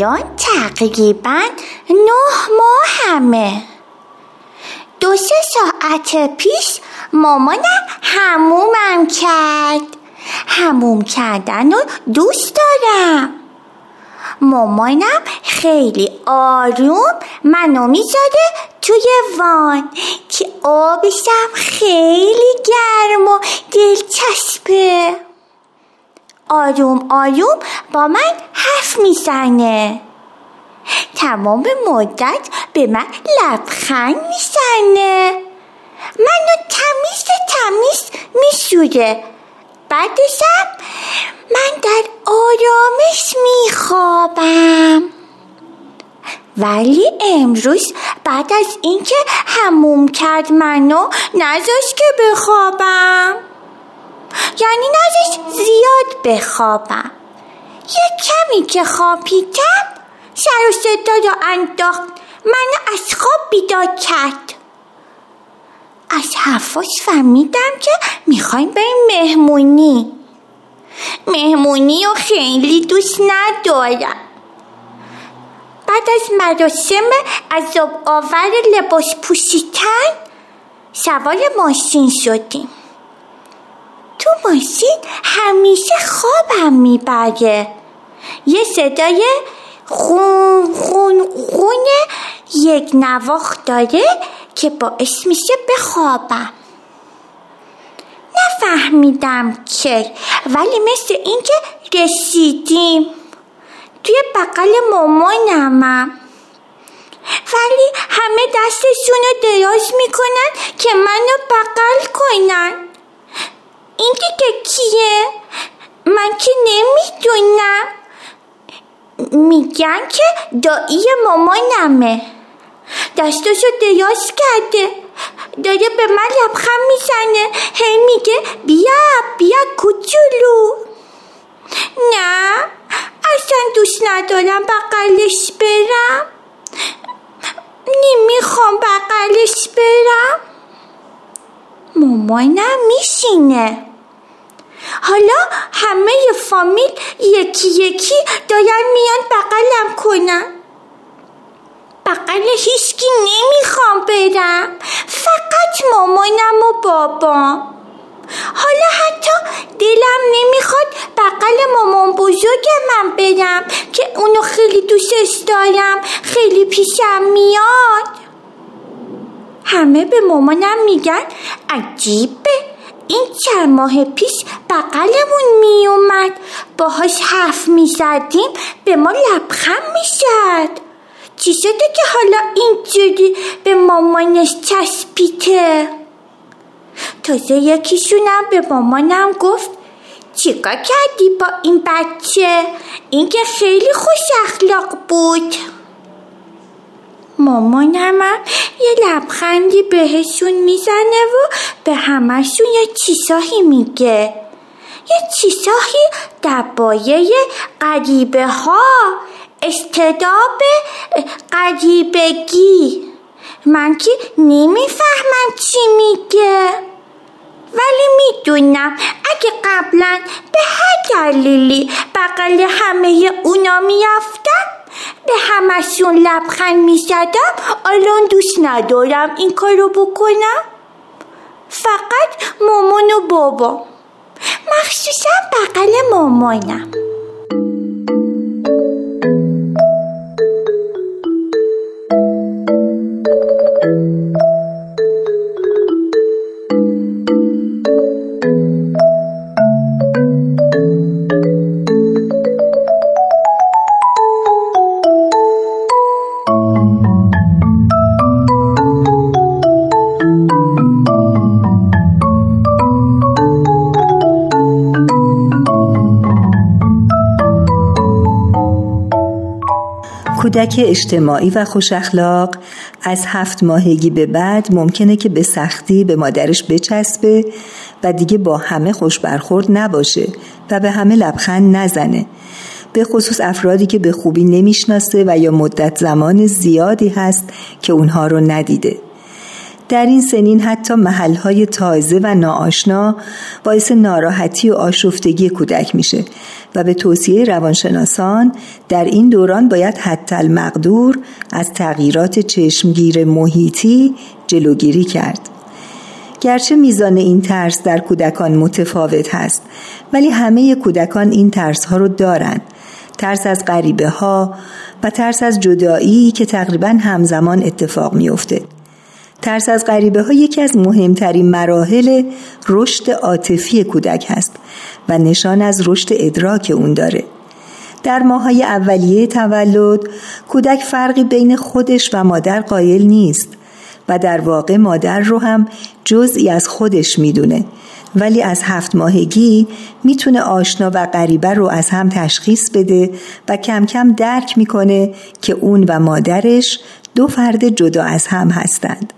الان تقریبا نه ماه همه. دو سه ساعت پیش مامانم همومم کرد. هموم کردن رو دوست دارم. مامانم خیلی آروم منو می‌ذاره توی وان که آبشم خیلی گرم و دلچسبه. آروم آروم با من حرف می‌زنه. تمام مدت به من لبخند می‌زنه. منو تمیز تمیز میشوره بعدشم من در آرامش میخوابم. ولی امروز بعد از اینکه هموم کرد منو نذاشت که بخوابم. یعنی نازش زیاد بخوابم. یه کمی که خوابیدم سر و صدا رو انداخت. منو از خواب بیدار کرد. از حرفاش فهمیدم که می‌خوایم بریم مهمونی. مهمونی رو خیلی دوست ندارم. بعد از مراسم عذاب آور لباس پوشیدن سوار ماشین شدیم. تو ماشین همیشه خوابم می‌بره. یه صدای خون خون خون یک نواخت داره که باعث میشه بخوابم. نفهمیدم که ولی مثل اینکه رسیدیم. توی بغل مامانمم. ولی همه دستشون رو دراز می‌کنن که منو بغل کنن. این دیگه کیه؟ من که نمی‌دونم. میگن که دایی مامانمه. دستشو دراز کرده. داره به من لبخند می‌زنه. هی میگه بیا بیا کوچولو. نه اصلا دوست ندارم بغلش برم. نمی‌خوام بغلش برم. مامانم میشینه. حالا همه فامیل یکی یکی دارن میان بغلم کنن. بغل هیچکی نمی‌خوام برم. فقط مامانم و بابام. حالا حتی دلم نمی‌خواد بغل مامان بزرگ من برم که اونو خیلی دوستش دارم خیلی پیشم میاد. همه به مامانم میگن عجیبه. این چند ماه پیش بغلمون میومد. باهاش حرف می‌زدیم به ما لبخند می‌زد. چی شده که حالا اینجوری به مامانش چسبیده؟ تازه یکیشونم به مامانم گفت چیکار کردی با این بچه؟ این که خیلی خوش اخلاق بود. مامانم یه لبخندی بهشون می‌زنه و به همشون یه چیزایی میگه. یه چیزایی در بایه قریبه ها. استداب قریبگی من که نمی‌فهمم چی میگه. ولی می‌دونم اگه قبلا به هر دلیلی بغل همه اونا میافتم به همشون لبخند می‌زدم. الان دوست ندارم این کارو بکنم. فقط مامان و بابا مخصوصا بغل مامانم. کودک اجتماعی و خوش اخلاق از هفت ماهگی به بعد ممکنه که به سختی به مادرش بچسبه و دیگه با همه خوش برخورد نباشه و به همه لبخند نزنه. به خصوص افرادی که به خوبی نمی‌شناسه و یا مدت زمان زیادی هست که اونها رو ندیده. در این سنین حتی محلهای تازه و ناآشنا باعث ناراحتی و آشفتگی کودک میشه و به توصیه روانشناسان در این دوران باید حتی المقدور از تغییرات چشمگیر محیطی جلوگیری کرد. گرچه میزان این ترس در کودکان متفاوت هست ولی همه کودکان این ترس ها رو دارند ترس از غریبه ها و ترس از جدایی که تقریبا همزمان اتفاق میافته. ترس از غریبه ها یکی از مهمترین مراحل رشد عاطفی کودک هست و نشان از رشد ادراک اون داره. در ماهای اولیه تولد کودک فرقی بین خودش و مادر قائل نیست و در واقع مادر رو هم جزئی از خودش می‌دونه ولی از هفت ماهگی می‌تونه آشنا و غریبه رو از هم تشخیص بده و کم کم درک می‌کنه که اون و مادرش دو فرد جدا از هم هستند.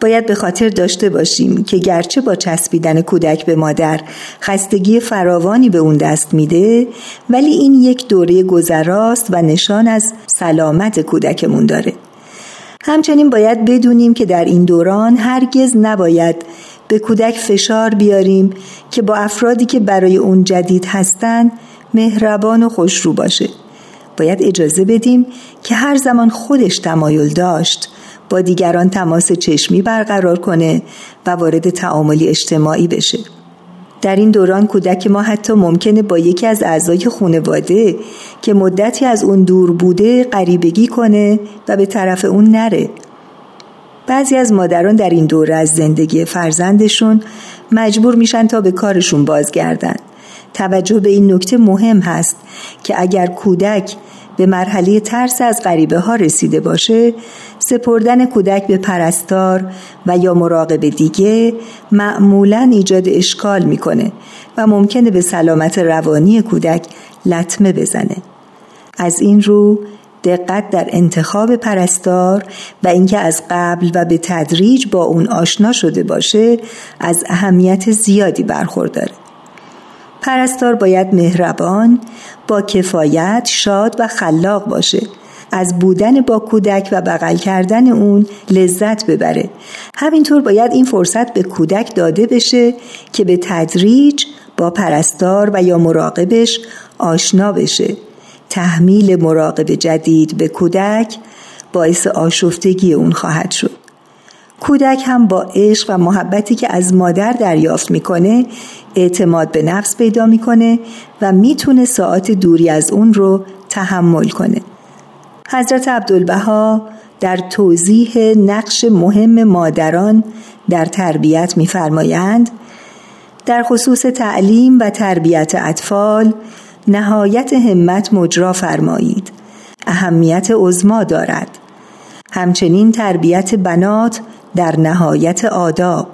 باید به خاطر داشته باشیم که گرچه با چسبیدن کودک به مادر خستگی فراوانی به اون دست میده ولی این یک دوره گذراست و نشان از سلامت کودکمون داره. همچنین باید بدونیم که در این دوران هرگز نباید به کودک فشار بیاریم که با افرادی که برای اون جدید هستند مهربان و خوشرو باشه. باید اجازه بدیم که هر زمان خودش تمایل داشت با دیگران تماس چشمی برقرار کنه و وارد تعاملی اجتماعی بشه. در این دوران کودک ما حتی ممکنه با یکی از اعضای خانواده که مدتی از اون دور بوده غریبگی کنه و به طرف اون نره. بعضی از مادران در این دوره از زندگی فرزندشون مجبور میشن تا به کارشون بازگردن. توجه به این نکته مهم هست که اگر کودک به مرحله ترس از غریبه ها رسیده باشه سپردن کودک به پرستار و یا مراقب دیگه معمولا ایجاد اشکال می‌کنه و ممکنه به سلامت روانی کودک لطمه بزنه. از این رو دقت در انتخاب پرستار و اینکه از قبل و به تدریج با اون آشنا شده باشه از اهمیت زیادی برخورداره. پرستار باید مهربان با کفایت شاد و خلاق باشه. از بودن با کودک و بغل کردن اون لذت ببره. همینطور باید این فرصت به کودک داده بشه که به تدریج با پرستار و یا مراقبش آشنا بشه. تحمیل مراقب جدید به کودک باعث آشفتگی اون خواهد شد. کودک هم با عشق و محبتی که از مادر دریافت می‌کنه اعتماد به نفس پیدا می‌کنه و می‌تونه ساعت دوری از اون رو تحمل کنه. حضرت عبدالبها در توضیح نقش مهم مادران در تربیت میفرمایند در خصوص تعلیم و تربیت اطفال نهایت همت مجرا فرمایید. اهمیت عزما دارد. همچنین تربیت بنات در نهایت آداب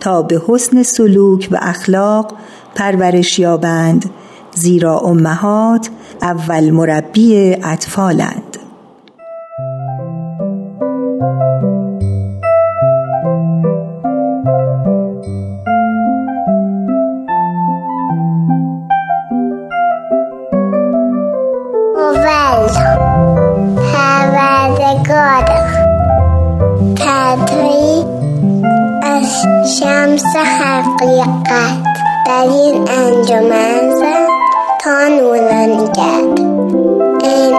تا به حسن سلوک و اخلاق پرورش یابند زیرا امهات اول مربی اطفالند. شمس حقیقت در این انجمن زد تا نورانگر این